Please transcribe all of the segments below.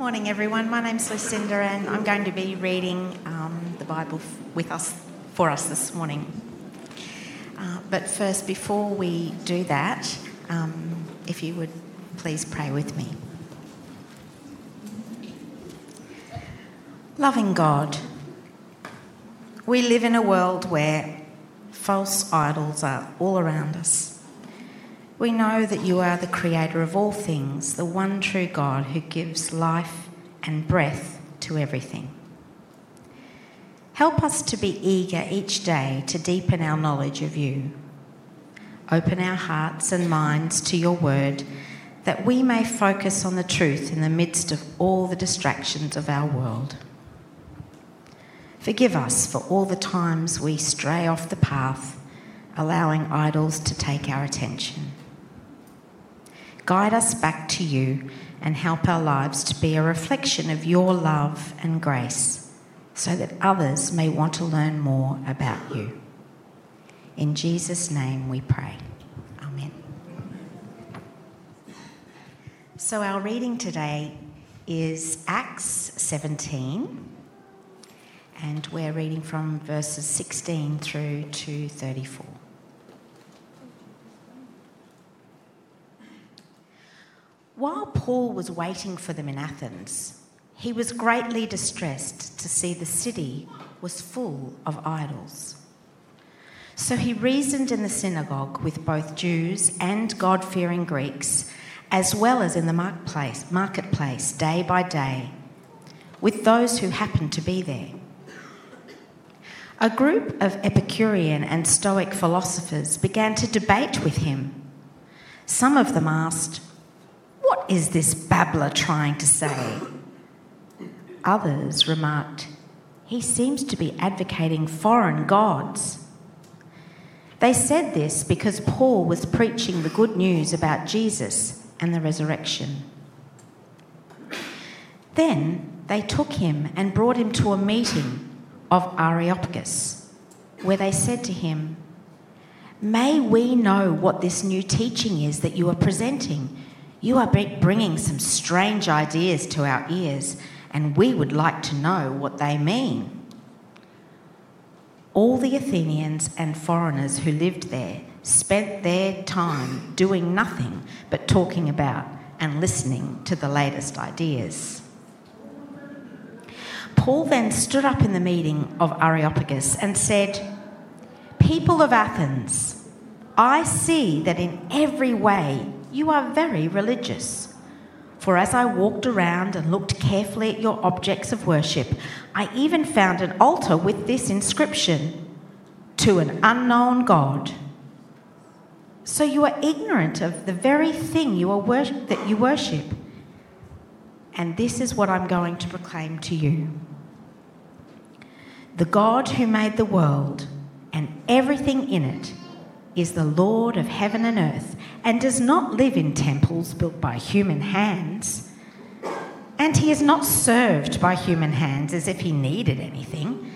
morning, everyone. My name's Lucinda, and I'm going to be reading um, the Bible f- with us for us this morning. Uh, but first, before we do that, um, if you would please pray with me. Loving God, we live in a world where false idols are all around us. We know that you are the creator of all things, the one true God who gives life and breath to everything. Help us to be eager each day to deepen our knowledge of you. Open our hearts and minds to your word that we may focus on the truth in the midst of all the distractions of our world. Forgive us for all the times we stray off the path, allowing idols to take our attention. Guide us back to you and help our lives to be a reflection of your love and grace so that others may want to learn more about you. In Jesus' name we pray. Amen. So, our reading today is Acts 17, and we're reading from verses 16 through to 34. While Paul was waiting for them in Athens, he was greatly distressed to see the city was full of idols. So he reasoned in the synagogue with both Jews and God fearing Greeks, as well as in the marketplace, marketplace day by day, with those who happened to be there. A group of Epicurean and Stoic philosophers began to debate with him. Some of them asked, is this babbler trying to say? Others remarked, He seems to be advocating foreign gods. They said this because Paul was preaching the good news about Jesus and the resurrection. Then they took him and brought him to a meeting of Areopagus, where they said to him, May we know what this new teaching is that you are presenting you are bringing some strange ideas to our ears, and we would like to know what they mean. All the Athenians and foreigners who lived there spent their time doing nothing but talking about and listening to the latest ideas. Paul then stood up in the meeting of Areopagus and said, People of Athens, I see that in every way you are very religious. For as I walked around and looked carefully at your objects of worship, I even found an altar with this inscription To an unknown God. So you are ignorant of the very thing you are wor- that you worship. And this is what I'm going to proclaim to you The God who made the world and everything in it is the Lord of heaven and earth and does not live in temples built by human hands. And he is not served by human hands as if he needed anything.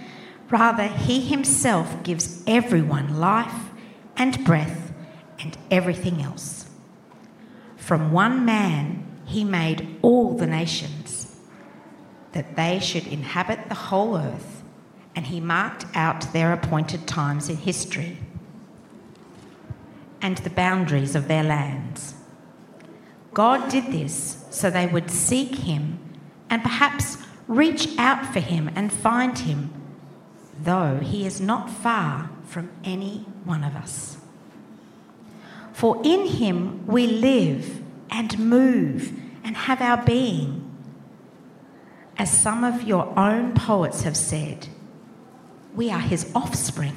Rather, he himself gives everyone life and breath and everything else. From one man, he made all the nations, that they should inhabit the whole earth, and he marked out their appointed times in history and the boundaries of their lands. God did this so they would seek him and perhaps reach out for him and find him, though he is not far from any one of us. For in him we live and move and have our being. As some of your own poets have said, we are his offspring.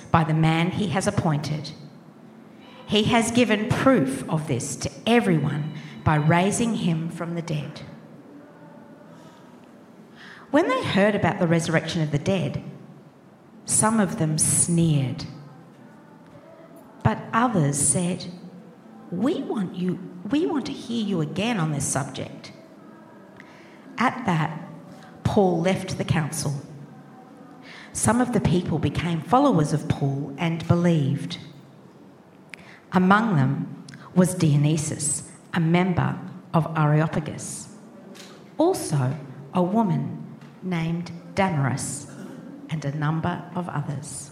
by the man he has appointed. He has given proof of this to everyone by raising him from the dead. When they heard about the resurrection of the dead, some of them sneered. But others said, We want you, we want to hear you again on this subject. At that, Paul left the council. Some of the people became followers of Paul and believed. Among them was Dionysius, a member of Areopagus. Also, a woman named Damaris, and a number of others.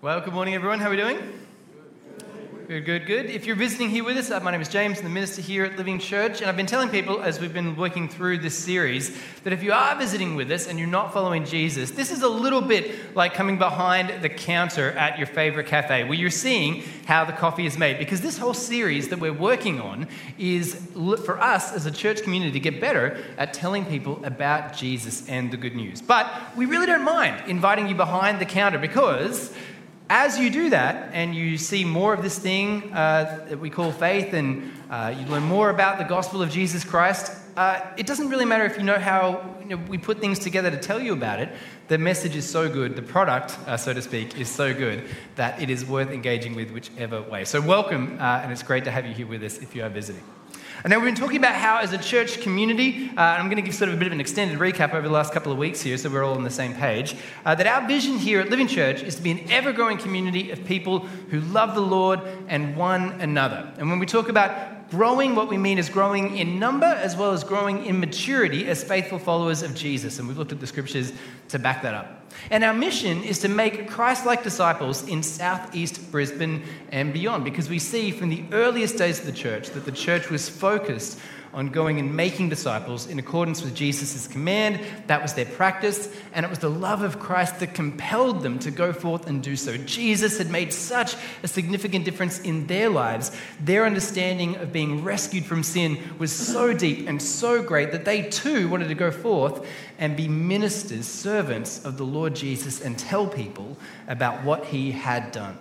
Well, good morning, everyone. How are we doing? Good, good, good. If you're visiting here with us, uh, my name is James, I'm the minister here at Living Church, and I've been telling people as we've been working through this series that if you are visiting with us and you're not following Jesus, this is a little bit like coming behind the counter at your favorite cafe where you're seeing how the coffee is made. Because this whole series that we're working on is for us as a church community to get better at telling people about Jesus and the good news. But we really don't mind inviting you behind the counter because as you do that and you see more of this thing uh, that we call faith and uh, you learn more about the gospel of Jesus Christ, uh, it doesn't really matter if you know how you know, we put things together to tell you about it. The message is so good, the product, uh, so to speak, is so good that it is worth engaging with whichever way. So, welcome, uh, and it's great to have you here with us if you are visiting. And then we've been talking about how, as a church community, uh, I'm going to give sort of a bit of an extended recap over the last couple of weeks here so we're all on the same page, uh, that our vision here at Living Church is to be an ever growing community of people who love the Lord and one another. And when we talk about growing, what we mean is growing in number as well as growing in maturity as faithful followers of Jesus. And we've looked at the scriptures to back that up. And our mission is to make Christ like disciples in southeast Brisbane and beyond, because we see from the earliest days of the church that the church was focused on going and making disciples in accordance with Jesus' command. That was their practice, and it was the love of Christ that compelled them to go forth and do so. Jesus had made such a significant difference in their lives. Their understanding of being rescued from sin was so deep and so great that they too wanted to go forth and be ministers, servants of the Lord Jesus, and tell people about what he had done.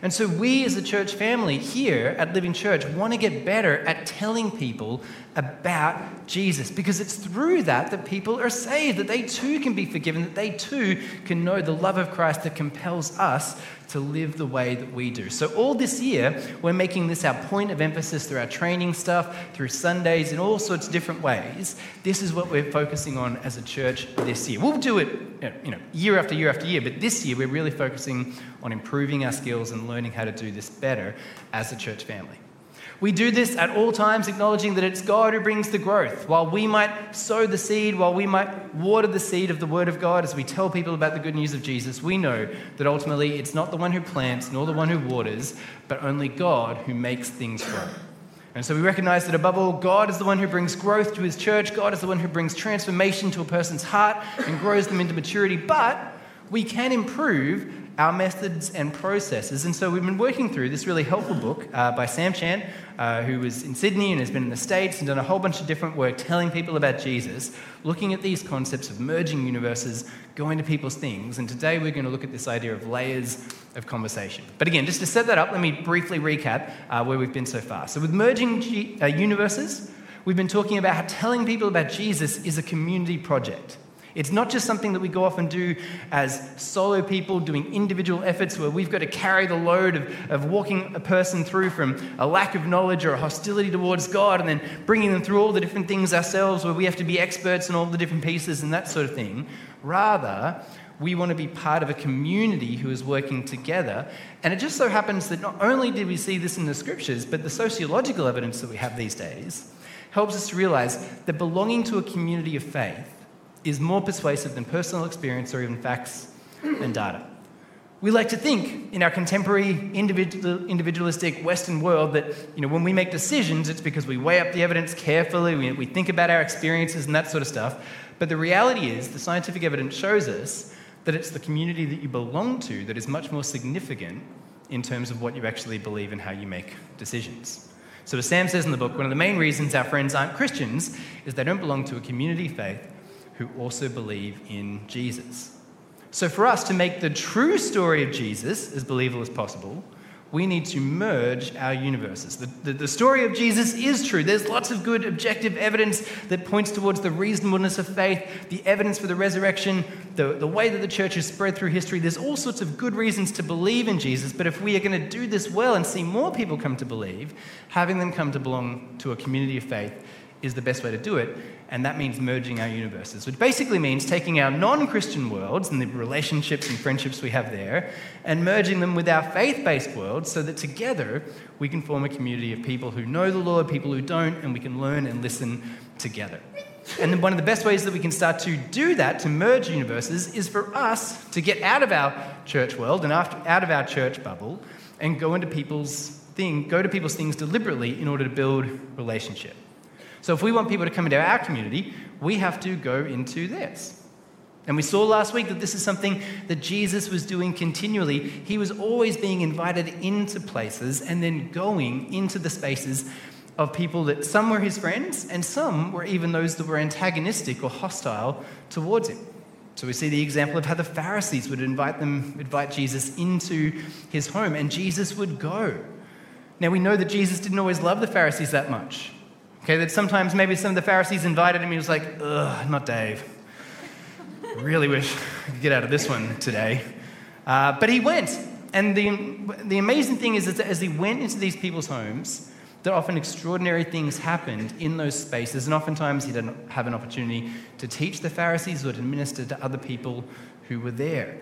And so, we as a church family here at Living Church want to get better at telling people about Jesus because it's through that that people are saved, that they too can be forgiven, that they too can know the love of Christ that compels us to live the way that we do. So, all this year, we're making this our point of emphasis through our training stuff, through Sundays, in all sorts of different ways. This is what we're focusing on as a church this year. We'll do it you know, year after year after year, but this year we're really focusing on improving our skills and learning how to do this better as a church family. We do this at all times, acknowledging that it's God who brings the growth. While we might sow the seed, while we might water the seed of the Word of God as we tell people about the good news of Jesus, we know that ultimately it's not the one who plants nor the one who waters, but only God who makes things grow. And so we recognize that above all, God is the one who brings growth to his church. God is the one who brings transformation to a person's heart and grows them into maturity. But we can improve our methods and processes. And so we've been working through this really helpful book uh, by Sam Chan, uh, who was in Sydney and has been in the States and done a whole bunch of different work telling people about Jesus, looking at these concepts of merging universes, going to people's things. And today we're going to look at this idea of layers of conversation. But again, just to set that up, let me briefly recap uh, where we've been so far. So with merging G- uh, universes, we've been talking about how telling people about Jesus is a community project. It's not just something that we go off and do as solo people doing individual efforts where we've got to carry the load of, of walking a person through from a lack of knowledge or a hostility towards God and then bringing them through all the different things ourselves where we have to be experts in all the different pieces and that sort of thing. Rather, we want to be part of a community who is working together. And it just so happens that not only did we see this in the scriptures, but the sociological evidence that we have these days helps us to realize that belonging to a community of faith is more persuasive than personal experience or even facts and data. We like to think in our contemporary individualistic Western world that you know, when we make decisions, it's because we weigh up the evidence carefully, we, we think about our experiences and that sort of stuff. But the reality is, the scientific evidence shows us that it's the community that you belong to that is much more significant in terms of what you actually believe and how you make decisions. So, as Sam says in the book, one of the main reasons our friends aren't Christians is they don't belong to a community faith who also believe in Jesus. So, for us to make the true story of Jesus as believable as possible, we need to merge our universes. The, the, the, story of Jesus is true. There's lots of good objective evidence that points towards the reasonableness of faith, the evidence for the resurrection, the, the way that the church has spread through history. There's all sorts of good reasons to believe in Jesus, but if we are going to do this well and see more people come to believe, having them come to belong to a community of faith is the best way to do it and that means merging our universes, which basically means taking our non Christian worlds and the relationships and friendships we have there and merging them with our faith based world so that together we can form a community of people who know the Lord, people who don't, and we can learn and listen together. And then one of the best ways that we can start to do that, to merge universes, is for us to get out of our church world and out of our church bubble and go into people's thing, go to people's things deliberately in order to build relationship. So if we want people to come into our community, we have to go into theirs. And we saw last week that this is something that Jesus was doing continually. He was always being invited into places and then going into the spaces of people that some were his friends and some were even those that were antagonistic or hostile towards him. So we see the example of how the Pharisees would invite them, invite Jesus into his home, and Jesus would go. Now we know that Jesus didn't always love the Pharisees that much. Okay, that sometimes maybe some of the Pharisees invited him, he was like, ugh, not Dave. Really wish I could get out of this one today. Uh, but he went. And the, the amazing thing is that as he went into these people's homes, that often extraordinary things happened in those spaces, and oftentimes he didn't have an opportunity to teach the Pharisees or to minister to other people who were there.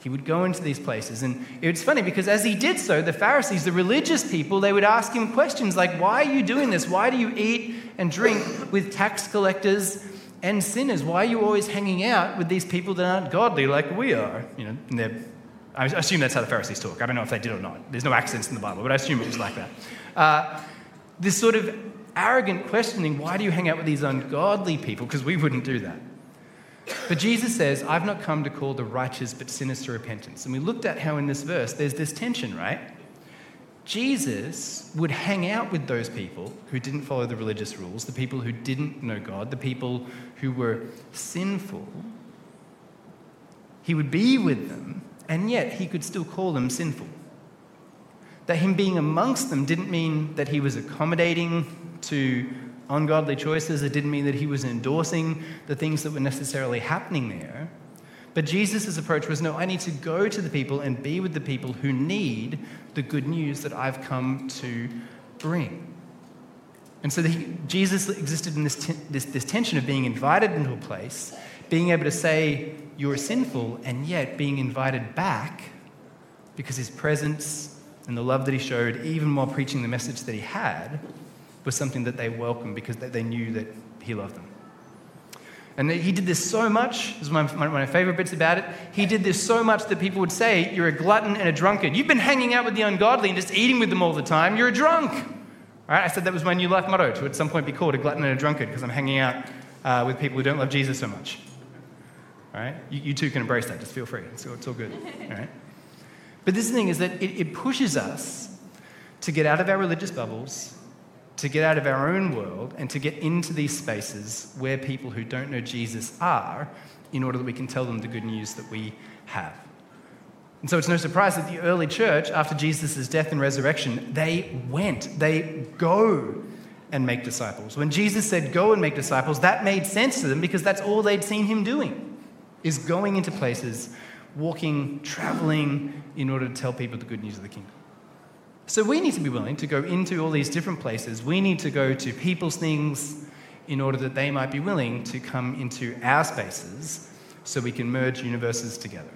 He would go into these places. And it's funny because as he did so, the Pharisees, the religious people, they would ask him questions like, Why are you doing this? Why do you eat and drink with tax collectors and sinners? Why are you always hanging out with these people that aren't godly like we are? You know, and they're, I assume that's how the Pharisees talk. I don't know if they did or not. There's no accents in the Bible, but I assume it was like that. Uh, this sort of arrogant questioning why do you hang out with these ungodly people? Because we wouldn't do that. But Jesus says, I've not come to call the righteous but sinners to repentance. And we looked at how in this verse there's this tension, right? Jesus would hang out with those people who didn't follow the religious rules, the people who didn't know God, the people who were sinful. He would be with them, and yet he could still call them sinful. That him being amongst them didn't mean that he was accommodating to ungodly choices. It didn't mean that he was endorsing the things that were necessarily happening there. But Jesus' approach was no, I need to go to the people and be with the people who need the good news that I've come to bring. And so Jesus existed in this, this, this tension of being invited into a place, being able to say, You're sinful, and yet being invited back because his presence and the love that he showed, even while preaching the message that he had, was something that they welcomed because they knew that he loved them. And he did this so much, this is one of my favorite bits about it. He did this so much that people would say, You're a glutton and a drunkard. You've been hanging out with the ungodly and just eating with them all the time. You're a drunk. All right, I said that was my new life motto to at some point be called a glutton and a drunkard because I'm hanging out uh, with people who don't love Jesus so much. All right, you, you too can embrace that. Just feel free. It's, it's all good. All right. But this thing is that it, it pushes us to get out of our religious bubbles to get out of our own world and to get into these spaces where people who don't know Jesus are in order that we can tell them the good news that we have. And so it's no surprise that the early church, after Jesus' death and resurrection, they went, they go and make disciples. When Jesus said, Go and make disciples, that made sense to them because that's all they'd seen him doing, is going into places, walking, traveling in order to tell people the good news of the kingdom. So we need to be willing to go into all these different places. We need to go to people's things in order that they might be willing to come into our spaces so we can merge universes together.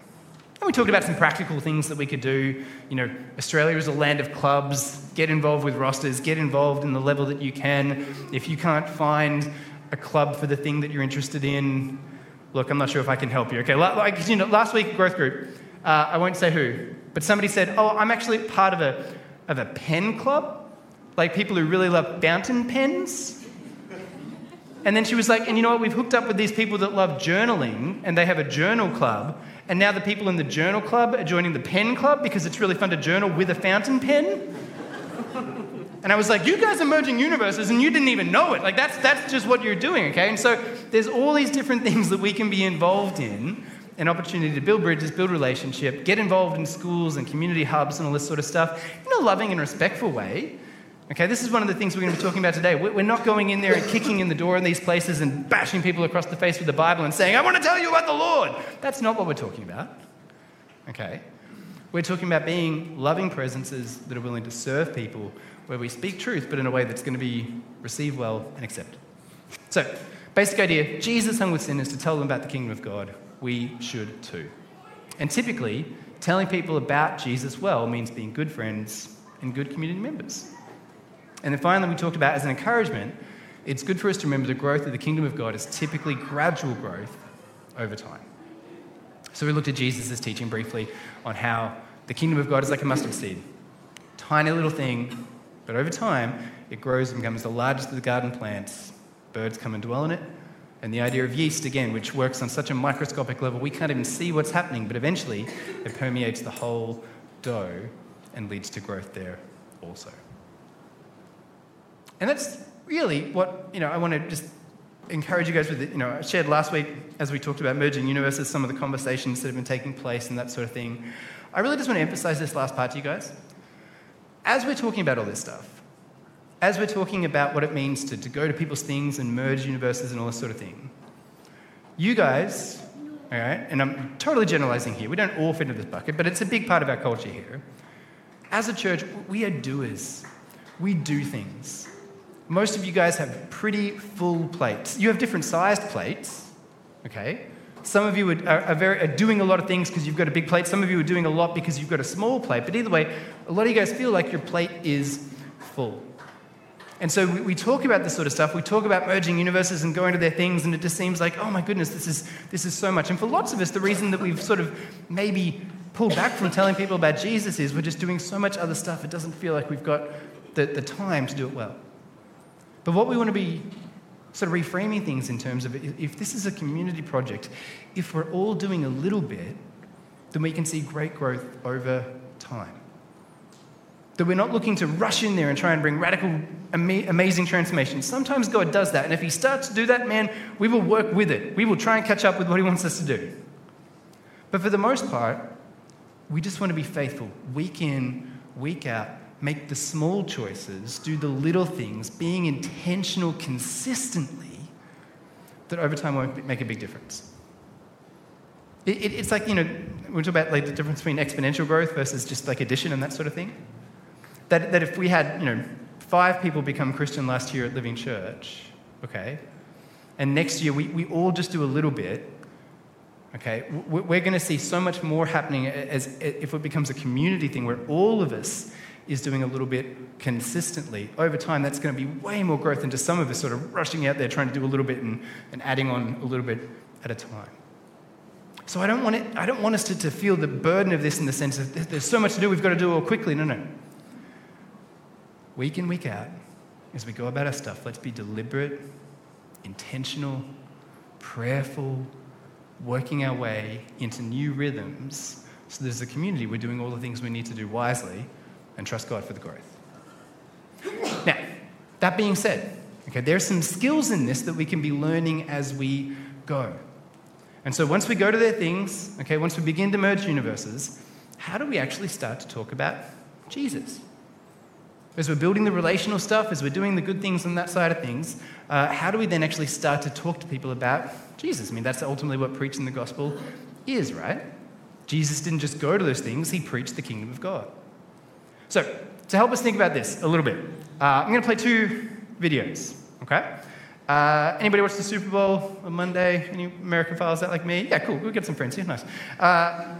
And we talked about some practical things that we could do. You know, Australia is a land of clubs. Get involved with rosters, get involved in the level that you can. If you can't find a club for the thing that you're interested in, look, I'm not sure if I can help you. Okay, like, you know, last week, growth group, uh, I won't say who, but somebody said, Oh, I'm actually part of a of a pen club, like people who really love fountain pens. And then she was like, and you know what? We've hooked up with these people that love journaling, and they have a journal club. And now the people in the journal club are joining the pen club because it's really fun to journal with a fountain pen. And I was like, you guys are merging universes and you didn't even know it. Like, that's, that's just what you're doing, okay? And so there's all these different things that we can be involved in an opportunity to build bridges, build relationship, get involved in schools and community hubs and all this sort of stuff in a loving and respectful way. Okay, this is one of the things we're going to be talking about today. We're not going in there and kicking in the door in these places and bashing people across the face with the Bible and saying, I want to tell you about the Lord. That's not what we're talking about. Okay? We're talking about being loving presences that are willing to serve people where we speak truth, but in a way that's going to be received well and accepted. So, basic idea Jesus hung with sinners to tell them about the kingdom of God. We should too. And typically, telling people about Jesus well means being good friends and good community members. And then finally, we talked about as an encouragement, it's good for us to remember the growth of the kingdom of God is typically gradual growth over time. So we looked at Jesus' teaching briefly on how the kingdom of God is like a mustard seed. Tiny little thing, but over time, it grows and becomes the largest of the garden plants. Birds come and dwell in it. And the idea of yeast, again, which works on such a microscopic level, we can't even see what's happening, but eventually it permeates the whole dough and leads to growth there also. And that's really what, you know, I want to just encourage you guys with, you know, I shared last week as we talked about merging universes, some of the conversations that have been taking place and that sort of thing. I really just want to emphasize this last part to you guys. As we're talking about all this stuff, as we're talking about what it means to, to go to people's things and merge universes and all this sort of thing, you guys, all right, and I'm totally generalizing here, we don't all fit into this bucket, but it's a big part of our culture here. As a church, we are doers, we do things. Most of you guys have pretty full plates. You have different sized plates, okay? Some of you are, are, very, are doing a lot of things because you've got a big plate. Some of you are doing a lot because you've got a small plate. But either way, a lot of you guys feel like your plate is full. And so we, we, talk about this sort of stuff. We talk about merging universes and going to their things, and it just seems like, oh my goodness, this is, this is so much. And for lots of us, the reason that we've sort of maybe pulled back from telling people about Jesus is we're just doing so much other stuff, it doesn't feel like we've got the, the time to do it well. But what we want to be sort of reframing things in terms of if this is a community project, if we're all doing a little bit, then we can see great growth over time. We're not looking to rush in there and try and bring radical, amazing transformation. Sometimes God does that, and if He starts to do that, man, we will work with it. We will try and catch up with what He wants us to do. But for the most part, we just want to be faithful, week in, week out, make the small choices, do the little things, being intentional consistently, that over time won't make a big difference. It, it, it's like, you know, we talk about like the difference between exponential growth versus just like addition and that sort of thing. That, that if we had, you know, five people become Christian last year at Living Church, okay, and next year we, we all just do a little bit, okay, we're going to see so much more happening as if it becomes a community thing where all of us is doing a little bit consistently, over time that's going to be way more growth than just some of us sort of rushing out there trying to do a little bit and, and adding on a little bit at a time. So I don't want, it, I don't want us to, to feel the burden of this in the sense that there's so much to do, we've got to do it all quickly. No, no. Week in, week out, as we go about our stuff, let's be deliberate, intentional, prayerful, working our way into new rhythms. So there's a community, we're doing all the things we need to do wisely and trust God for the growth. Now, that being said, okay, there are some skills in this that we can be learning as we go. And so once we go to their things, okay, once we begin to merge universes, how do we actually start to talk about Jesus? As we're building the relational stuff, as we're doing the good things on that side of things, uh, how do we then actually start to talk to people about Jesus? I mean, that's ultimately what preaching the gospel is, right? Jesus didn't just go to those things, he preached the kingdom of God. So, to help us think about this a little bit, uh, I'm going to play two videos, okay? Uh, anybody watch the Super Bowl on Monday? Any American files that like me? Yeah, cool. We've got some friends here. Nice. Uh,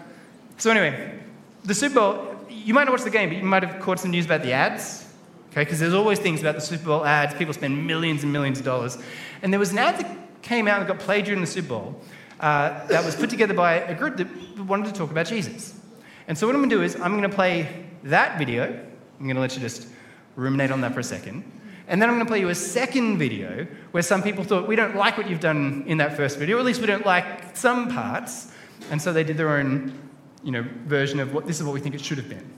so, anyway, the Super Bowl, you might not watch the game, but you might have caught some news about the ads, okay? Because there's always things about the Super Bowl ads. People spend millions and millions of dollars. And there was an ad that came out and got played during the Super Bowl uh, that was put together by a group that wanted to talk about Jesus. And so, what I'm going to do is I'm going to play that video. I'm going to let you just ruminate on that for a second. And then I'm going to play you a second video where some people thought, we don't like what you've done in that first video, or at least we don't like some parts. And so they did their own you know, version of what this is what we think it should have been.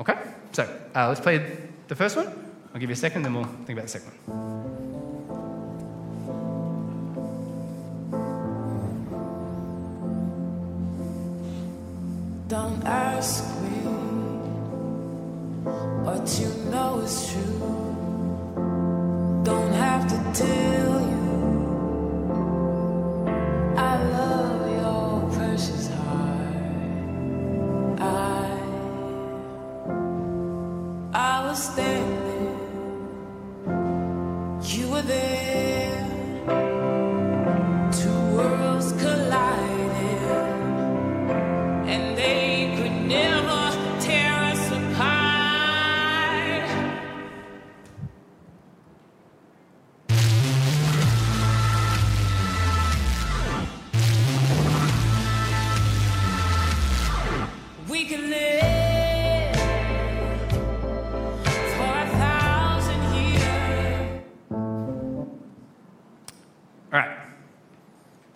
Okay? So uh, let's play the first one. I'll give you a second, then we'll think about the second one. Don't ask me what you know is true. Don't have to tell you. I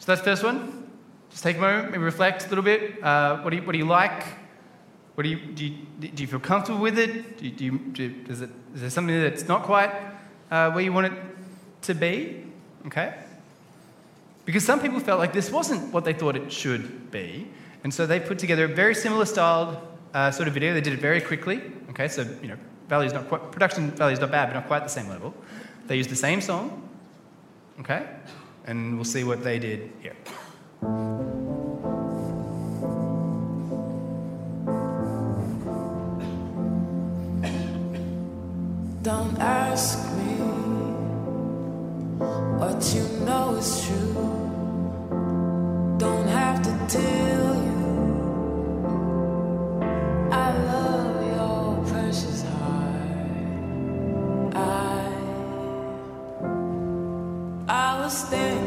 So that's the first one. Just take a moment, maybe reflect a little bit. Uh, what, do you, what do you like? What do you, do, you, do you feel comfortable with it? Do you, do you, do you, is, it is there something that's not quite uh, where you want it to be? Okay. Because some people felt like this wasn't what they thought it should be. And so they put together a very similar styled uh, sort of video. They did it very quickly. Okay, so, you know, value is not quite, production value is not bad, but not quite the same level. They used the same song. Okay? And we'll see what they did here. Don't ask me what you know is true. Don't have to tell I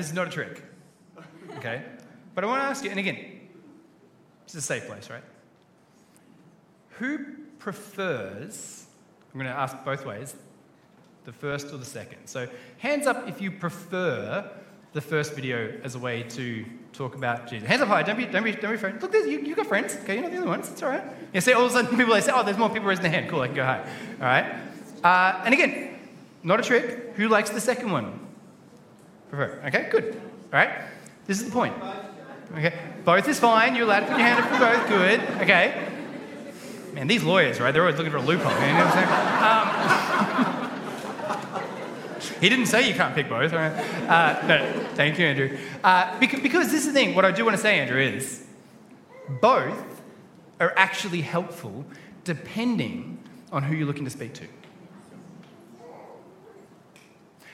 this is not a trick. Okay? But I want to ask you, and again, it's a safe place, right? Who prefers, I'm going to ask both ways, the first or the second? So, hands up if you prefer the first video as a way to talk about Jesus. Hands up high, don't be, don't be, don't be afraid. Look, you, you've got friends, okay? You're not the only ones, it's all right. You see, all of a sudden people they say, oh, there's more people raising their hand. Cool, I can go high. All right? Uh, and again, not a trick. Who likes the second one? Prefer. Okay, good. All right? This is the point. Okay? Both is fine. You're allowed to put your hand up for both. Good. Okay? Man, these lawyers, right? They're always looking for a loophole. You know what I'm saying? Um, he didn't say you can't pick both. Right? Uh, no, thank you, Andrew. Uh, because, because this is the thing. What I do want to say, Andrew, is both are actually helpful depending on who you're looking to speak to.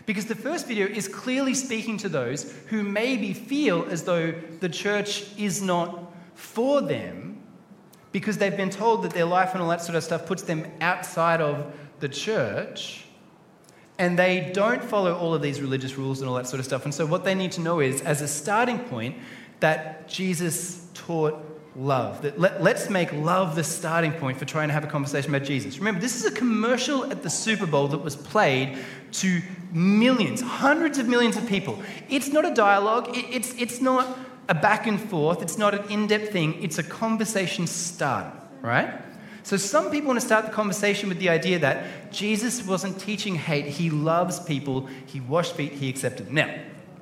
Because the first video is clearly speaking to those who maybe feel as though the church is not for them because they've been told that their life and all that sort of stuff puts them outside of the church and they don't follow all of these religious rules and all that sort of stuff. And so, what they need to know is, as a starting point, that Jesus taught love. That let, let's make love the starting point for trying to have a conversation about Jesus. Remember, this is a commercial at the Super Bowl that was played to millions, hundreds of millions of people. It's not a dialogue, it, it's, it's not a back and forth, it's not an in depth thing, it's a conversation start, right? So, some people want to start the conversation with the idea that Jesus wasn't teaching hate, he loves people, he washed feet, he accepted. Now,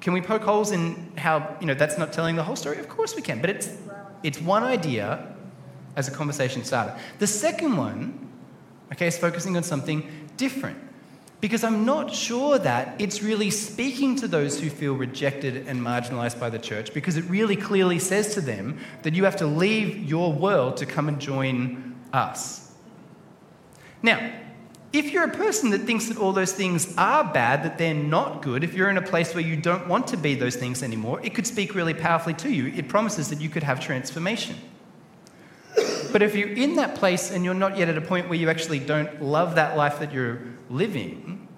can we poke holes in how, you know, that's not telling the whole story? Of course we can, but it's, it's one idea as a conversation starter. The second one, okay, is focusing on something different. Because I'm not sure that it's really speaking to those who feel rejected and marginalized by the church, because it really clearly says to them that you have to leave your world to come and join us. Now, if you're a person that thinks that all those things are bad, that they're not good, if you're in a place where you don't want to be those things anymore, it could speak really powerfully to you. It promises that you could have transformation. But if you're in that place and you're not yet at a point where you actually don't love that life that you're living,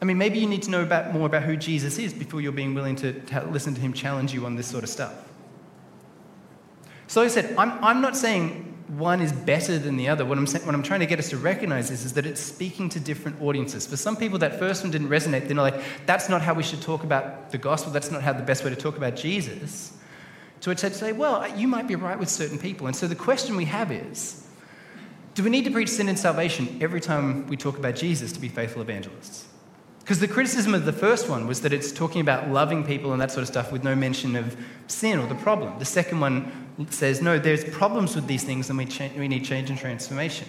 I mean, maybe you need to know about, more about who Jesus is before you're being willing to, listen to him challenge you on this sort of stuff. So, like I said, I'm, I'm not saying one is better than the other. What I'm, what I'm trying to get us to recognize is, is that it's speaking to different audiences. For some people, that first one didn't resonate. They're like, that's not how we should talk about the gospel. That's not how the best way to talk about Jesus. To which I'd say, well, you might be right with certain people. And so the question we have is do we need to preach sin and salvation every time we talk about Jesus to be faithful evangelists? Because the criticism of the first one was that it's talking about loving people and that sort of stuff with no mention of sin or the problem. The second one says, no, there's problems with these things and we, cha- we need change and transformation.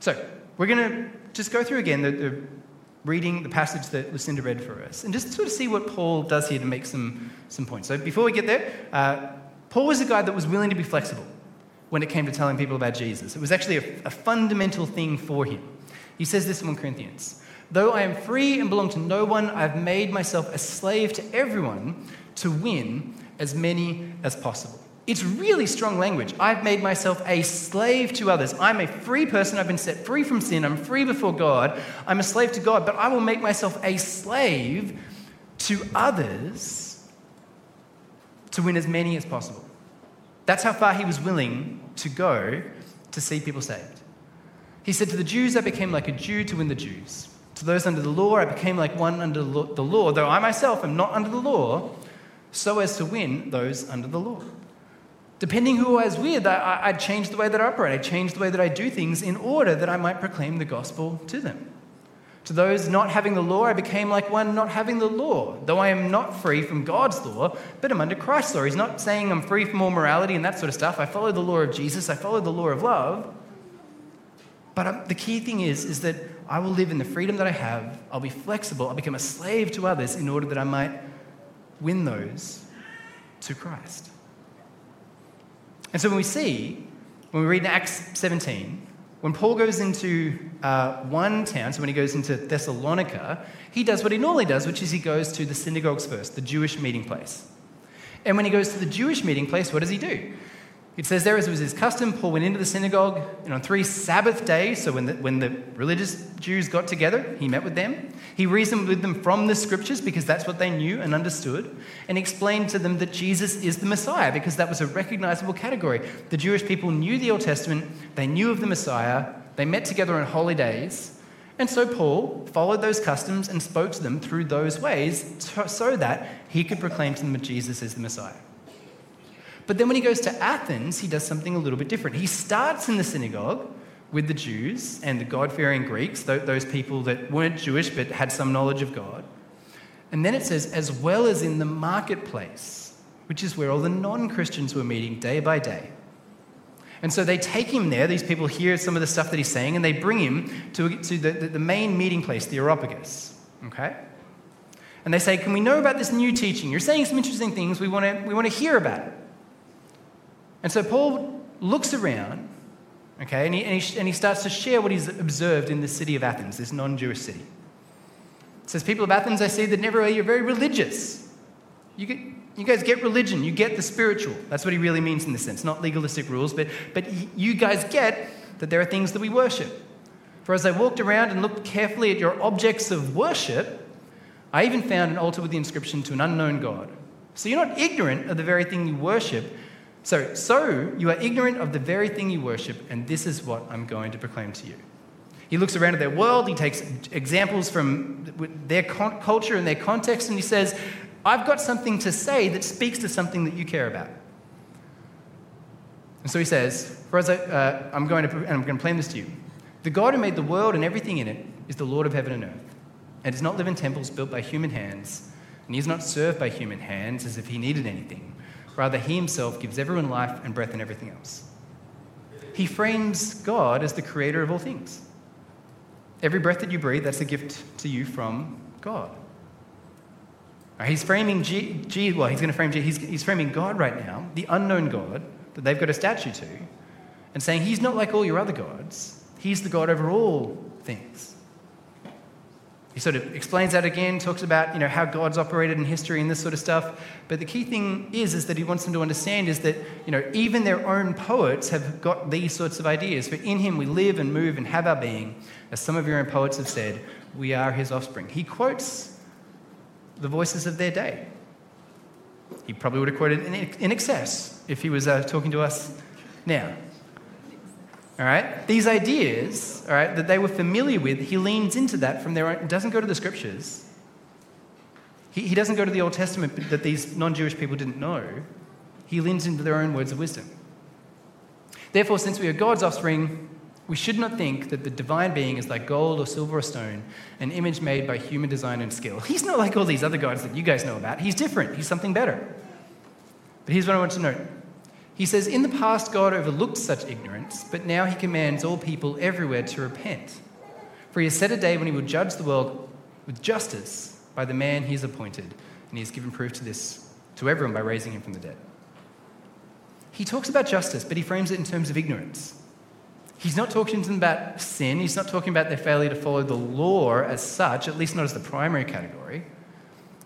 So, we're going to just go through again the, the reading the passage that Lucinda read for us and just sort of see what Paul does here to make some, some points. So, before we get there, uh, Paul was a guy that was willing to be flexible when it came to telling people about Jesus. It was actually a, a fundamental thing for him. He says this in 1 Corinthians Though I am free and belong to no one, I've made myself a slave to everyone to win as many as possible. It's really strong language. I've made myself a slave to others. I'm a free person. I've been set free from sin. I'm free before God. I'm a slave to God, but I will make myself a slave to others to win as many as possible. That's how far he was willing to go to see people saved. He said, To the Jews, I became like a Jew to win the Jews. To those under the law, I became like one under the law, though I myself am not under the law, so as to win those under the law. Depending who I was with, I, I'd change the way that I operate. I'd change the way that I do things in order that I might proclaim the gospel to them. To those not having the law, I became like one not having the law, though I am not free from God's law, but I'm under Christ's law. He's not saying I'm free from all morality and that sort of stuff. I follow the law of Jesus, I follow the law of love. But um, the key thing is, is that I will live in the freedom that I have. I'll be flexible. I'll become a slave to others in order that I might win those to Christ. And so when we see, when we read in Acts 17, when Paul goes into uh, one town, so when he goes into Thessalonica, he does what he normally does, which is he goes to the synagogues first, the Jewish meeting place. And when he goes to the Jewish meeting place, what does he do? It says there, as was his custom, Paul went into the synagogue, and on three Sabbath days, so when the, when the religious Jews got together, he met with them. He reasoned with them from the scriptures because that's what they knew and understood, and explained to them that Jesus is the Messiah because that was a recognizable category. The Jewish people knew the Old Testament, they knew of the Messiah, they met together on holy days, and so Paul followed those customs and spoke to them through those ways so that he could proclaim to them that Jesus is the Messiah. But then when he goes to Athens, he does something a little bit different. He starts in the synagogue with the Jews and the God fearing Greeks, those people that weren't Jewish but had some knowledge of God. And then it says, as well as in the marketplace, which is where all the non Christians were meeting day by day. And so they take him there, these people hear some of the stuff that he's saying, and they bring him to, to the, the main meeting place, the Areopagus. Okay? And they say, Can we know about this new teaching? You're saying some interesting things. We want to, we want to hear about it. And so Paul looks around, okay, and he, and he, and he starts to share what he's observed in the city of Athens, this non Jewish city. It says, People of Athens, I see that in you're very religious. You, get, you guys get religion, you get the spiritual. That's what he really means in this sense, not legalistic rules, but, but you guys get that there are things that we worship. For as I walked around and looked carefully at your objects of worship, I even found an altar with the inscription to an unknown God. So you're not ignorant of the very thing you worship, so, so you are ignorant of the very thing you worship, and this is what I'm going to proclaim to you. He looks around at their world, he takes examples from their culture and their context, and he says, I've got something to say that speaks to something that you care about. And so he says, For as I, uh, I'm going to, and I'm going to proclaim this to you. The God who made the world and everything in it is the Lord of heaven and earth, and does not live in temples built by human hands, and he is not served by human hands as if he needed anything Rather, he himself gives everyone life and breath and everything else. He frames God as the creator of all things. Every breath that you breathe, that's a gift to you from God. Right, he's framing G, G, well, he's going to frame G, he's, he's framing God right now, the unknown God that they've got a statue to, and saying he's not like all your other gods. He's the God over all things. He sort of explains that again, talks about you know, how God's operated in history and this sort of stuff. But the key thing is, is that he wants them to understand is that you know, even their own poets have got these sorts of ideas. For in him we live and move and have our being. As some of your own poets have said, we are his offspring. He quotes the voices of their day. He probably would have quoted in, excess if he was uh, talking to us now. All right? These ideas, all right, that they were familiar with, he leans into that from their own, doesn't go to the scriptures. He, he doesn't go to the Old Testament that these non Jewish people didn't know. He leans into their own words of wisdom. Therefore, since we are God's offspring, we should not think that the divine being is like gold or silver or stone, an image made by human design and skill. He's not like all these other gods that you guys know about. He's different, he's something better. But here's what I want to note he says, In the past, God overlooked such ignorance, but now he commands all people everywhere to repent. For he has set a day when he will judge the world with justice by the man he has appointed, and he has given proof to this to everyone by raising him from the dead. He talks about justice, but he frames it in terms of ignorance. He's not talking to them about sin. He's not talking about their failure to follow the law as such, at least not as the primary category.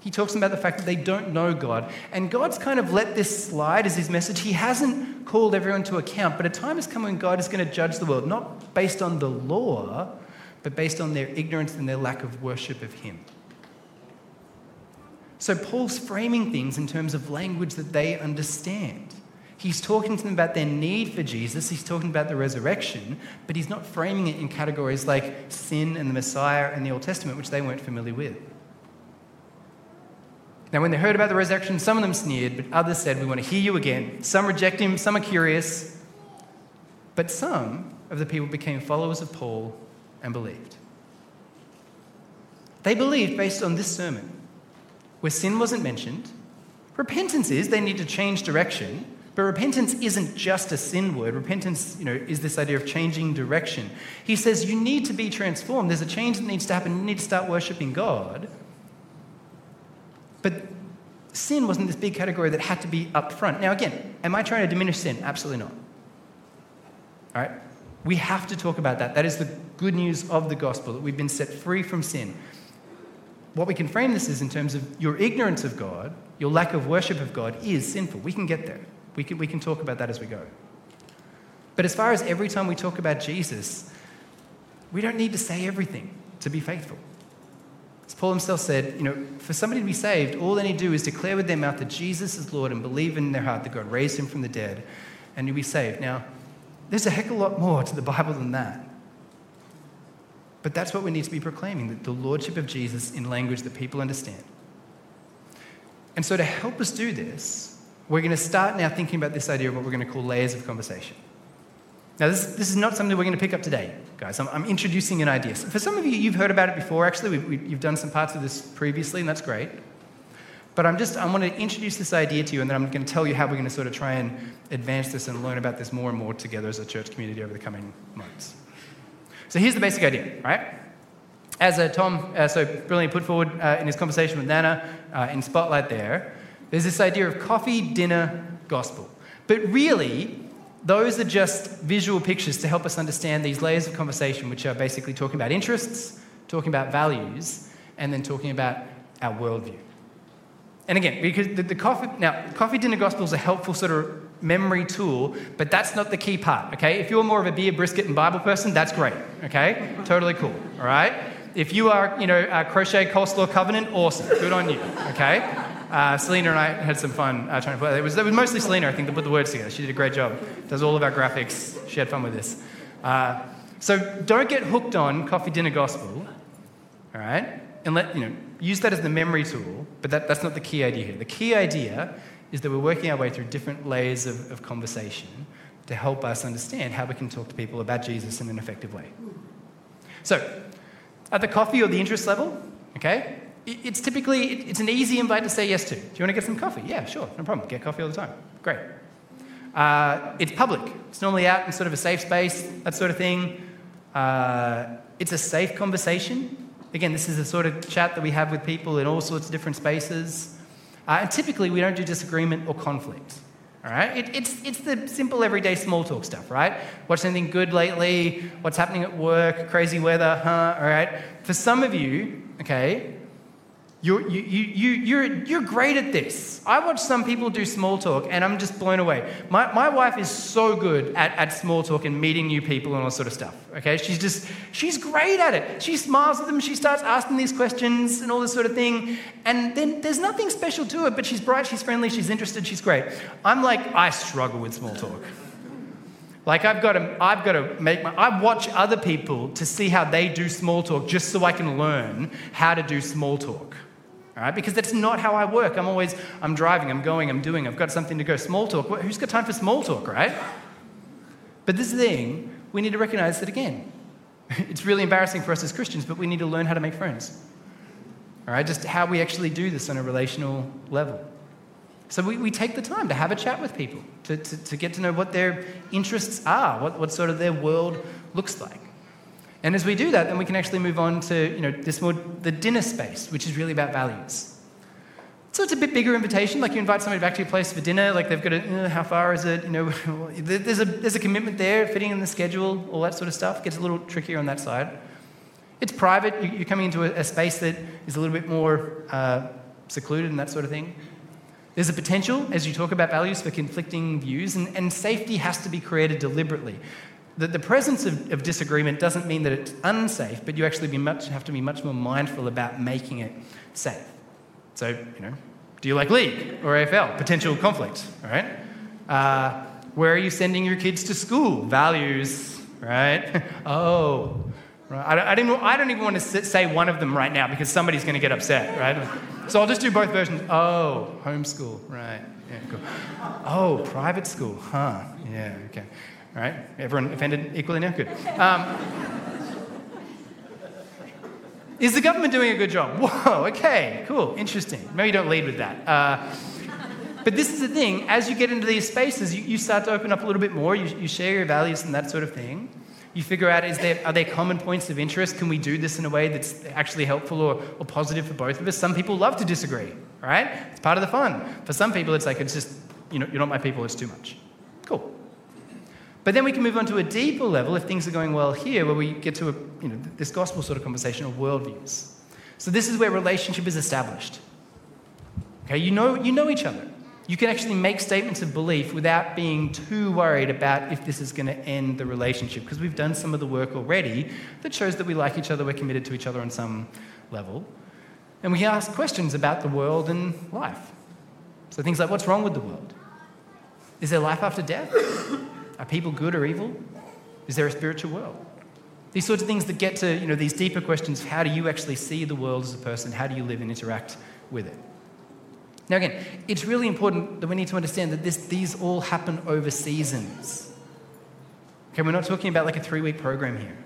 He talks about the fact that they don't know God. And God's kind of let this slide as his message. He hasn't called everyone to account, but a time has come when God is going to judge the world, not based on the law, but based on their ignorance and their lack of worship of him. So Paul's framing things in terms of language that they understand. He's talking to them about their need for Jesus, he's talking about the resurrection, but he's not framing it in categories like sin and the Messiah and the Old Testament, which they weren't familiar with. Now, when they heard about the resurrection, some of them sneered, but others said, We want to hear you again. Some reject him, some are curious. But some of the people became followers of Paul and believed. They believed based on this sermon, where sin wasn't mentioned. Repentance is, they need to change direction. But repentance isn't just a sin word. Repentance, you know, is this idea of changing direction. He says you need to be transformed. There's a change that needs to happen. You need to start worshiping God. Sin wasn't this big category that had to be up front. Now, again, am I trying to diminish sin? Absolutely not. All right? We have to talk about that. That is the good news of the gospel, that we've been set free from sin. What we can frame this is in terms of your ignorance of God, your lack of worship of God is sinful. We can get there. We can, we can talk about that as we go. But as far as every time we talk about Jesus, we don't need to say everything to be faithful. Paul himself said, you know, for somebody to be saved, all they need to do is declare with their mouth that Jesus is Lord and believe in their heart that God raised him from the dead, and you'll be saved. Now, there's a heck of a lot more to the Bible than that. But that's what we need to be proclaiming that the Lordship of Jesus in language that people understand. And so, to help us do this, we're going to start now thinking about this idea of what we're going to call layers of conversation. Now, this, this is not something we're going to pick up today, guys. I'm, I'm introducing an idea. For some of you, you've heard about it before, actually. We, we, you've done some parts of this previously, and that's great. But I'm just, I want to introduce this idea to you, and then I'm going to tell you how we're going to sort of try and advance this and learn about this more and more together as a church community over the coming months. So here's the basic idea, right? As uh, Tom uh, so brilliantly put forward uh, in his conversation with Nana uh, in Spotlight there, there's this idea of coffee, dinner, gospel. But really, those are just visual pictures to help us understand these layers of conversation, which are basically talking about interests, talking about values, and then talking about our worldview. And again, because the, the coffee, now, coffee dinner gospel is a helpful sort of memory tool, but that's not the key part, okay? If you're more of a beer, brisket, and Bible person, that's great, okay? totally cool, all right? If you are, you know, a crochet coleslaw covenant, awesome, good on you, okay? Uh, Selena and I had some fun uh, trying to put It was, it was mostly Selena, I think, that put the words together. She did a great job. Does all of our graphics. She had fun with this. Uh, so don't get hooked on coffee dinner gospel, all right? And let you know, use that as the memory tool. But that, that's not the key idea here. The key idea is that we're working our way through different layers of, of conversation to help us understand how we can talk to people about Jesus in an effective way. So, at the coffee or the interest level, okay, it's typically it's an easy invite to say yes to. Do you want to get some coffee? Yeah, sure, no problem. Get coffee all the time. Great. Uh, it's public. It's normally out in sort of a safe space, that sort of thing. Uh, it's a safe conversation. Again, this is the sort of chat that we have with people in all sorts of different spaces. Uh, and typically, we don't do disagreement or conflict. All right? It, it's, it's the simple everyday small talk stuff, right? Watched anything good lately? What's happening at work? Crazy weather, huh? All right? For some of you, okay, you're, you, you, you, you're, you're great at this. I watch some people do small talk and I'm just blown away. My, my wife is so good at, at small talk and meeting new people and all sort of stuff. Okay? She's just, she's great at it. She smiles at them, she starts asking these questions and all this sort of thing. And then there's nothing special to it, but she's bright, she's friendly, she's interested, she's great. I'm like, I struggle with small talk. Like I've got to, I've got to make my, I watch other people to see how they do small talk just so I can learn how to do small talk all right? Because that's not how I work. I'm always, I'm driving, I'm going, I'm doing, I've got something to go. Small talk, who's got time for small talk, right? But this thing, we need to recognize that again, it's really embarrassing for us as Christians, but we need to learn how to make friends. All right? Just how we actually do this on a relational level. So we, we take the time to have a chat with people, to, to, to get to know what their interests are, what, what sort of their world looks like. And as we do that, then we can actually move on to you know, this more the dinner space, which is really about values. So it's a bit bigger invitation, like you invite somebody back to your place for dinner, like they've got a, how far is it? You know, there's a, there's a commitment there, fitting in the schedule, all that sort of stuff. Gets a little trickier on that side. It's private, you're coming into a, a space that is a little bit more uh, secluded and that sort of thing. There's a potential, as you talk about values, for conflicting views, and, and safety has to be created deliberately that the presence of, of, disagreement doesn't mean that it's unsafe, but you actually much, have to be much more mindful about making it safe. So, you know, do you like league or AFL? Potential conflict, all right? Uh, where are you sending your kids to school? Values, right? oh, right. I, I, didn't, I don't even want to say one of them right now because somebody's going to get upset, right? So I'll just do both versions. Oh, homeschool, right? Yeah, cool. Oh, private school, huh? Yeah, okay. All right? Everyone offended equally now? Good. Um, is the government doing a good job? Whoa, okay, cool, interesting. Maybe don't lead with that. Uh, but this is the thing as you get into these spaces, you, you start to open up a little bit more, you, you share your values and that sort of thing. You figure out is there, are there common points of interest? Can we do this in a way that's actually helpful or, or positive for both of us? Some people love to disagree, right? It's part of the fun. For some people, it's like, it's just, you know, you're not my people, it's too much. But then we can move on to a deeper level if things are going well here, where we get to a, you know, this gospel sort of conversation of worldviews. So this is where relationship is established. Okay, you know, you know each other. You can actually make statements of belief without being too worried about if this is going to end the relationship, because we've done some of the work already that shows that we like each other, we're committed to each other on some level. And we ask questions about the world and life. So things like what's wrong with the world? Is there life after death? Are people good or evil? Is there a spiritual world? These sorts of things that get to you know, these deeper questions how do you actually see the world as a person? How do you live and interact with it? Now, again, it's really important that we need to understand that this, these all happen over seasons. Okay, we're not talking about like a three week program here.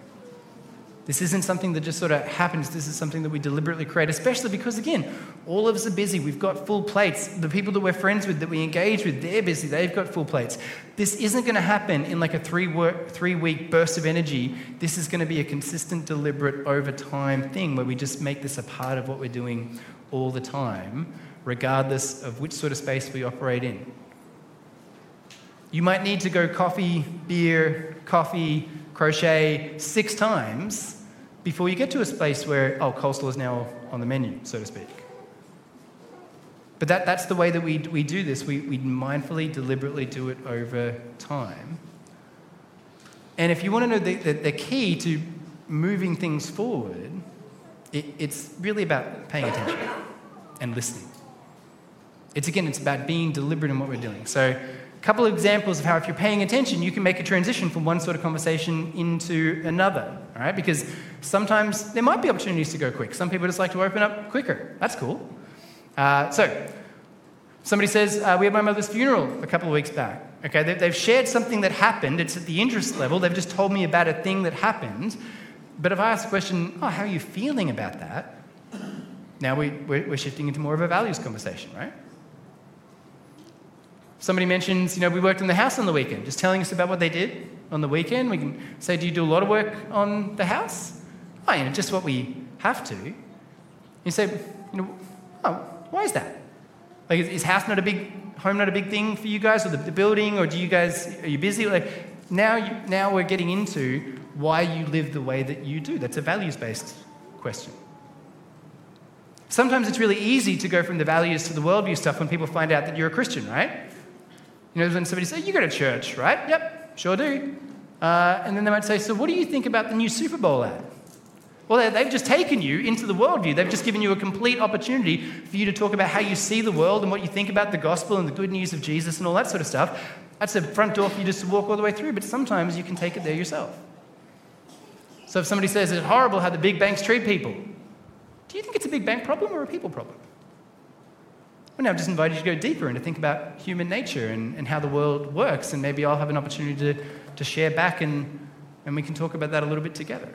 This isn't something that just sort of happens. This is something that we deliberately create, especially because, again, all of us are busy. We've got full plates. The people that we're friends with, that we engage with, they're busy. They've got full plates. This isn't going to happen in like a three, work, three week burst of energy. This is going to be a consistent, deliberate, over time thing where we just make this a part of what we're doing all the time, regardless of which sort of space we operate in. You might need to go coffee, beer, coffee, crochet six times before you get to a space where, oh, coleslaw is now on the menu, so to speak. But that, that's the way that we, we do this. We, we mindfully, deliberately do it over time. And if you want to know the, the, the key to moving things forward, it, it's really about paying attention and listening. It's again, it's about being deliberate in what we're doing. So couple of examples of how if you're paying attention, you can make a transition from one sort of conversation into another, all right? Because sometimes there might be opportunities to go quick. Some people just like to open up quicker. That's cool. Uh, so, somebody says, uh, We had my mother's funeral a couple of weeks back. Okay, they, they've shared something that happened. It's at the interest level. They've just told me about a thing that happened. But if I ask the question, Oh, how are you feeling about that? Now we, we're, we're shifting into more of a values conversation, right? Somebody mentions, you know, we worked in the house on the weekend, just telling us about what they did on the weekend. We can say, do you do a lot of work on the house? Oh, you know, just what we have to. You say, you know, oh, why is that? Like, is, is house not a big home not a big thing for you guys, or the, the building, or do you guys are you busy? Like now, you, now we're getting into why you live the way that you do. That's a values-based question. Sometimes it's really easy to go from the values to the worldview stuff when people find out that you're a Christian, right? You know, when somebody says, You go to church, right? Yep, sure do. Uh, and then they might say, So what do you think about the new Super Bowl ad? Well, they- they've just taken you into the worldview. They've just given you a complete opportunity for you to talk about how you see the world and what you think about the gospel and the good news of Jesus and all that sort of stuff. That's a front door for you just to walk all the way through, but sometimes you can take it there yourself. So if somebody says it's horrible how the big banks treat people, do you think it's a big bank problem or a people problem? Well, now I've just invited you to go deeper and to think about human nature and, and how the world works, and maybe I'll have an opportunity to, to share back and, and we can talk about that a little bit together.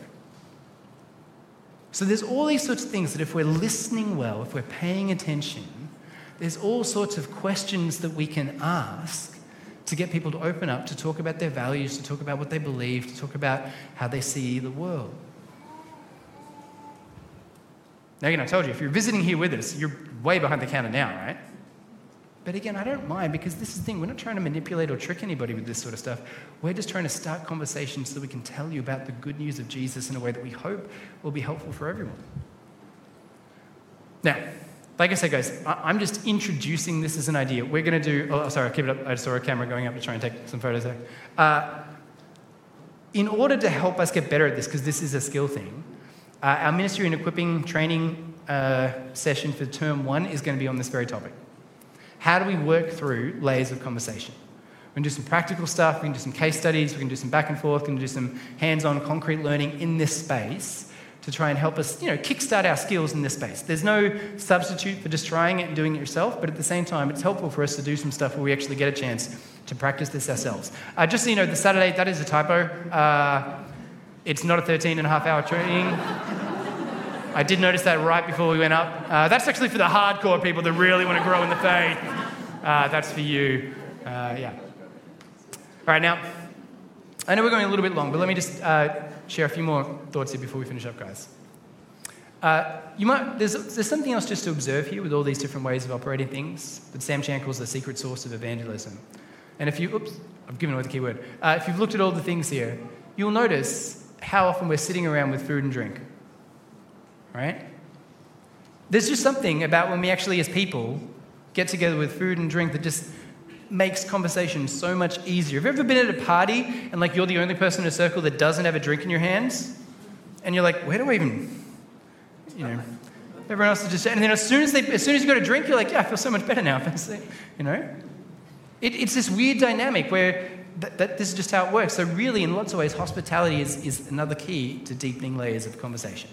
So there's all these sorts of things that if we're listening well, if we're paying attention, there's all sorts of questions that we can ask to get people to open up, to talk about their values, to talk about what they believe, to talk about how they see the world. Now, again, I told you, if you're visiting here with us, you're way behind the counter now, right? But again, I don't mind because this is the thing. We're not trying to manipulate or trick anybody with this sort of stuff. We're just trying to start conversations so we can tell you about the good news of Jesus in a way that we hope will be helpful for everyone. Now, like I said, guys, I- I'm just introducing this as an idea. We're going to do. Oh, sorry, keep it up. I just saw a camera going up to try and take some photos there. Uh, in order to help us get better at this, because this is a skill thing, uh, our ministry and equipping training uh, session for term one is going to be on this very topic. How do we work through layers of conversation? We can do some practical stuff, we can do some case studies, we can do some back and forth, we can do some hands on concrete learning in this space to try and help us, you know, kickstart our skills in this space. There's no substitute for just trying it and doing it yourself, but at the same time, it's helpful for us to do some stuff where we actually get a chance to practice this ourselves. Uh, just so you know, the Saturday, that is a typo. Uh, it's not a 13 and a half hour training. I did notice that right before we went up. Uh, that's actually for the hardcore people that really want to grow in the faith. Uh, that's for you. Uh, yeah. All right, now, I know we're going a little bit long, but let me just uh, share a few more thoughts here before we finish up, guys. Uh, you might, there's, there's something else just to observe here with all these different ways of operating things that Sam Chan calls the secret sauce of evangelism. And if you, oops, I've given away the key word. Uh, if you've looked at all the things here, you'll notice how often we're sitting around with food and drink right? There's just something about when we actually, as people, get together with food and drink that just makes conversation so much easier. Have you ever been at a party and like you're the only person in a circle that doesn't have a drink in your hands? And you're like, where do I even, you know, everyone else is just, and then as soon as, they, as soon as you got a drink, you're like, yeah, I feel so much better now. you know? It, it's this weird dynamic where that, that this is just how it works. So really, in lots of ways, hospitality is, is another key to deepening layers of conversation.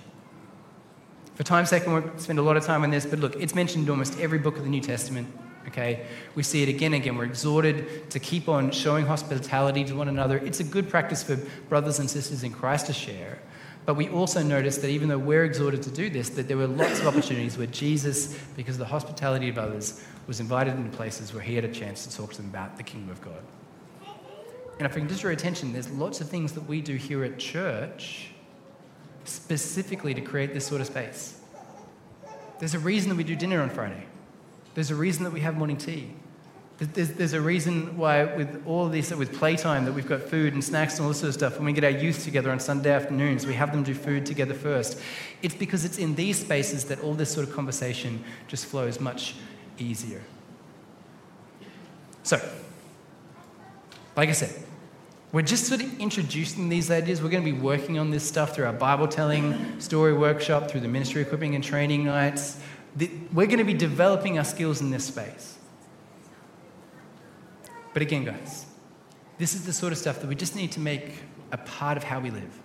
For time's sake, I won't spend a lot of time on this, but look, it's mentioned in almost every book of the New Testament. Okay, we see it again and again. We're exhorted to keep on showing hospitality to one another. It's a good practice for brothers and sisters in Christ to share. But we also notice that even though we're exhorted to do this, that there were lots of opportunities where Jesus, because of the hospitality of others, was invited into places where he had a chance to talk to them about the kingdom of God. And if I can just draw your attention, there's lots of things that we do here at church specifically to create this sort of space. There's a reason that we do dinner on Friday. There's a reason that we have morning tea. There's, there's a reason why, with all this, with playtime, that we've got food and snacks and all this sort of stuff. When we get our youth together on Sunday afternoons, we have them do food together first. It's because it's in these spaces that all this sort of conversation just flows much easier. So, like I said, we're just sort of introducing these ideas. We're going to be working on this stuff through our Bible telling story workshop, through the ministry equipping and training nights. We're going to be developing our skills in this space. But again, guys, this is the sort of stuff that we just need to make a part of how we live.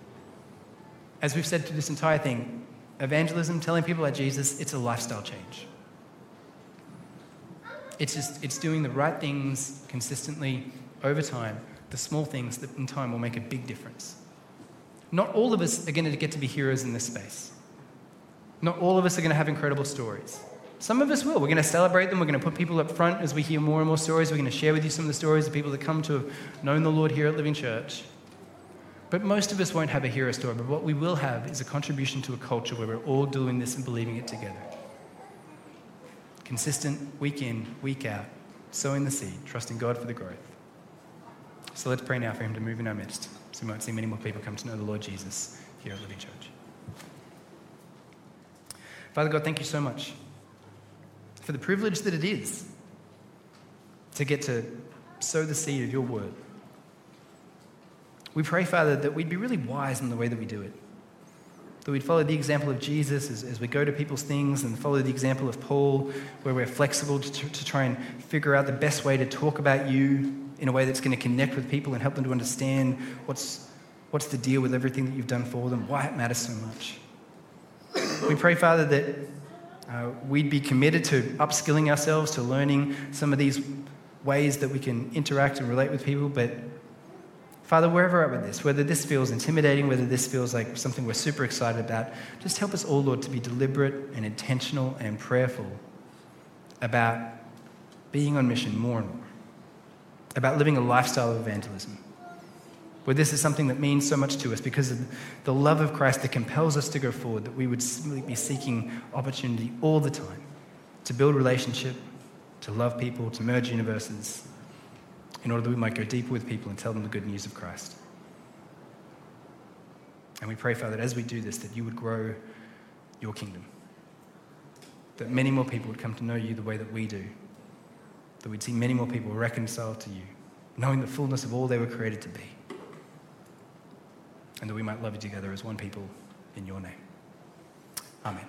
As we've said through this entire thing, evangelism, telling people about Jesus, it's a lifestyle change. It's just, it's doing the right things consistently over time, the small things that in time will make a big difference. Not all of us are going to get to be heroes in this space. Not all of us are going to have incredible stories. Some of us will. We're going to celebrate them. We're going to put people up front as we hear more and more stories. We're going to share with you some of the stories of people that come to have known the Lord here at Living Church. But most of us won't have a hero story. But what we will have is a contribution to a culture where we're all doing this and believing it together. Consistent, week in, week out, sowing the seed, trusting God for the growth. So let's pray now for Him to move in our midst so we might see many more people come to know the Lord Jesus here at Living Church. Father God, thank you so much for the privilege that it is to get to sow the seed of your word. We pray, Father, that we'd be really wise in the way that we do it. That we'd follow the example of Jesus as, as we go to people's things and follow the example of Paul, where we're flexible to, to try and figure out the best way to talk about you in a way that's going to connect with people and help them to understand what's, what's the deal with everything that you've done for them, why it matters so much. We pray, Father, that uh, we'd be committed to upskilling ourselves, to learning some of these ways that we can interact and relate with people. But Father, wherever we're at with this, whether this feels intimidating, whether this feels like something we're super excited about, just help us all, Lord, to be deliberate and intentional and prayerful about being on mission more and more, about living a lifestyle of evangelism where this is something that means so much to us because of the love of Christ that compels us to go forward, that we would simply be seeking opportunity all the time to build relationship, to love people, to merge universes, in order that we might go deeper with people and tell them the good news of Christ. And we pray, Father, that as we do this, that you would grow your kingdom, that many more people would come to know you the way that we do, that we'd see many more people reconciled to you, knowing the fullness of all they were created to be and that we might love you together as one people in your name. Amen.